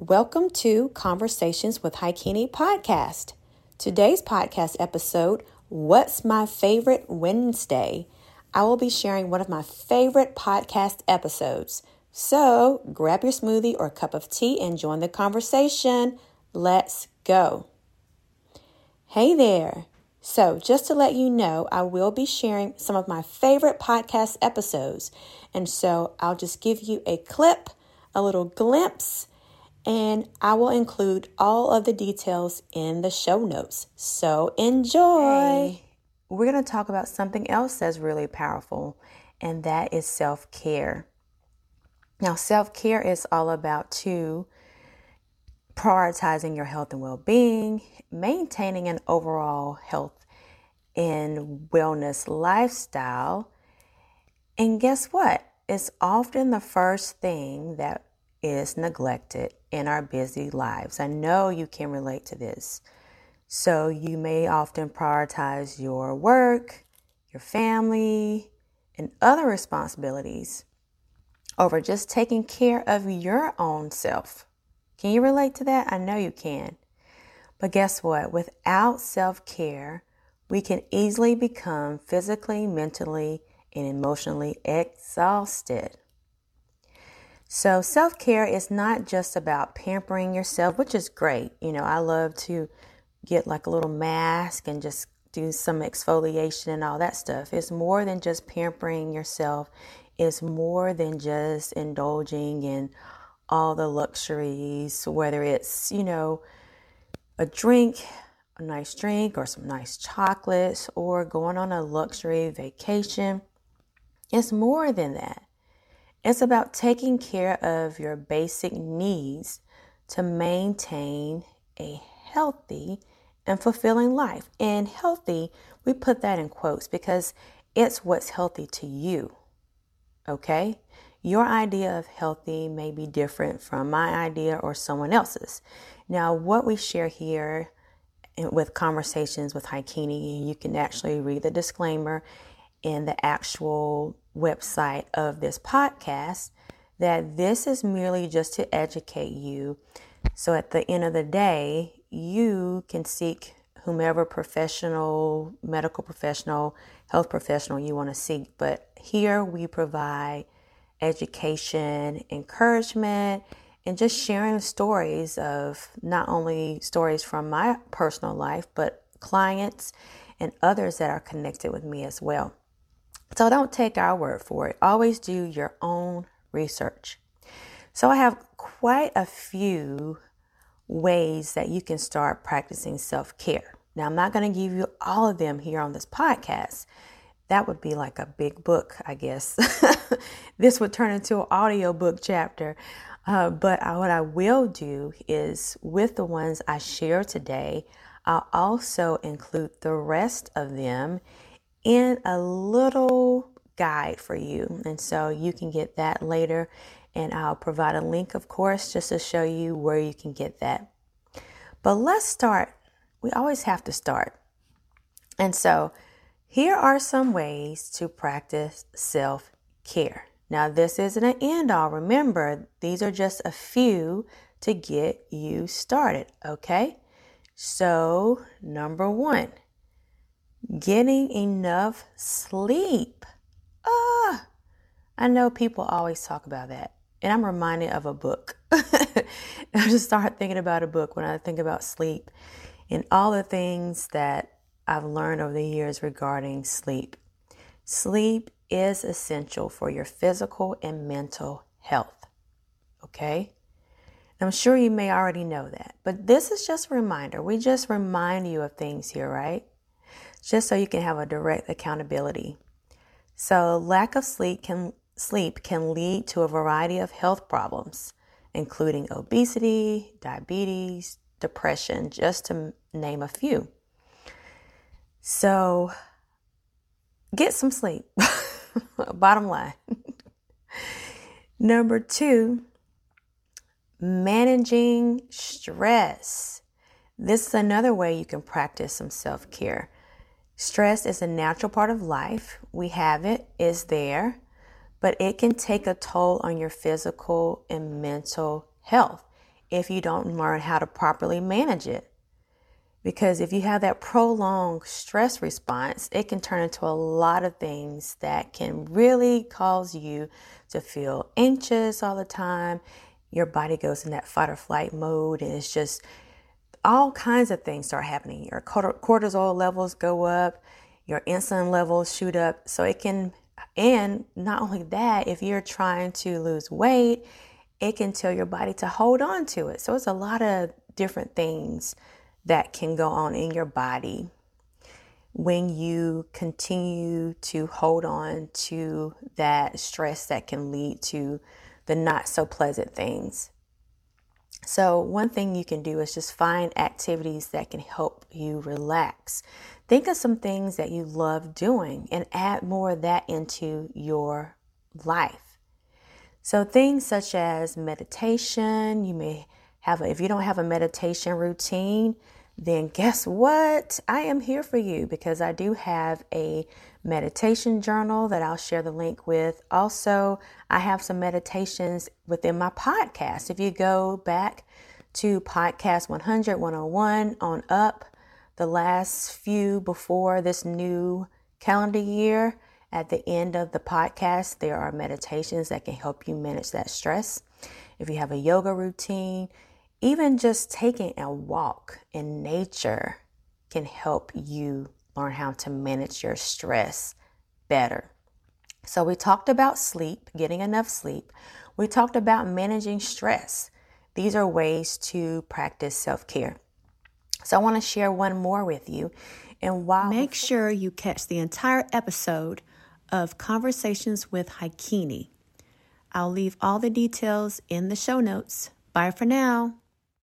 Welcome to Conversations with Hicunni podcast. Today's podcast episode, What's My Favorite Wednesday? I will be sharing one of my favorite podcast episodes. So grab your smoothie or cup of tea and join the conversation. Let's go. Hey there. So, just to let you know, I will be sharing some of my favorite podcast episodes. And so, I'll just give you a clip, a little glimpse, and I will include all of the details in the show notes. So, enjoy. Hey, we're going to talk about something else that's really powerful, and that is self care. Now, self care is all about two prioritizing your health and well being, maintaining an overall health and wellness lifestyle. And guess what? It's often the first thing that is neglected in our busy lives. I know you can relate to this. So, you may often prioritize your work, your family, and other responsibilities over just taking care of your own self. Can you relate to that? I know you can. But guess what? Without self care, we can easily become physically, mentally, and emotionally exhausted. So, self care is not just about pampering yourself, which is great. You know, I love to get like a little mask and just do some exfoliation and all that stuff. It's more than just pampering yourself, it's more than just indulging in all the luxuries, whether it's, you know, a drink, a nice drink, or some nice chocolates, or going on a luxury vacation. It's more than that. It's about taking care of your basic needs to maintain a healthy and fulfilling life. And healthy, we put that in quotes because it's what's healthy to you. Okay? Your idea of healthy may be different from my idea or someone else's. Now, what we share here with conversations with Hicunni, you can actually read the disclaimer in the actual website of this podcast that this is merely just to educate you. So at the end of the day, you can seek whomever professional, medical professional, health professional you want to seek. But here we provide education, encouragement, and just sharing stories of not only stories from my personal life, but clients and others that are connected with me as well. So don't take our word for it. Always do your own research. So I have quite a few ways that you can start practicing self care. Now, I'm not going to give you all of them here on this podcast that would be like a big book, I guess. this would turn into an audio book chapter. Uh, but I, what I will do is with the ones I share today, I'll also include the rest of them in a little guide for you. And so you can get that later. And I'll provide a link, of course, just to show you where you can get that. But let's start. We always have to start. And so here are some ways to practice self care. Now, this isn't an end all. Remember, these are just a few to get you started, okay? So, number one, getting enough sleep. Ah, I know people always talk about that. And I'm reminded of a book. I just start thinking about a book when I think about sleep and all the things that I've learned over the years regarding sleep. Sleep is essential for your physical and mental health. Okay? I'm sure you may already know that, but this is just a reminder. We just remind you of things here, right? Just so you can have a direct accountability. So, lack of sleep can sleep can lead to a variety of health problems, including obesity, diabetes, depression, just to name a few. So get some sleep. Bottom line. Number two, managing stress. This is another way you can practice some self care. Stress is a natural part of life. We have it, it's there, but it can take a toll on your physical and mental health. if you don't learn how to properly manage it. Because if you have that prolonged stress response, it can turn into a lot of things that can really cause you to feel anxious all the time. Your body goes in that fight or flight mode, and it's just all kinds of things start happening. Your cortisol levels go up, your insulin levels shoot up. So it can, and not only that, if you're trying to lose weight, it can tell your body to hold on to it. So it's a lot of different things that can go on in your body when you continue to hold on to that stress that can lead to the not so pleasant things. So, one thing you can do is just find activities that can help you relax. Think of some things that you love doing and add more of that into your life. So, things such as meditation, you may have, a, if you don't have a meditation routine, then guess what? I am here for you because I do have a meditation journal that I'll share the link with. Also, I have some meditations within my podcast. If you go back to podcast 100, 101 on up, the last few before this new calendar year, at the end of the podcast, there are meditations that can help you manage that stress. If you have a yoga routine, even just taking a walk in nature can help you learn how to manage your stress better. So, we talked about sleep, getting enough sleep. We talked about managing stress. These are ways to practice self care. So, I want to share one more with you. And while make sure you catch the entire episode of Conversations with Hicunni. I'll leave all the details in the show notes. Bye for now.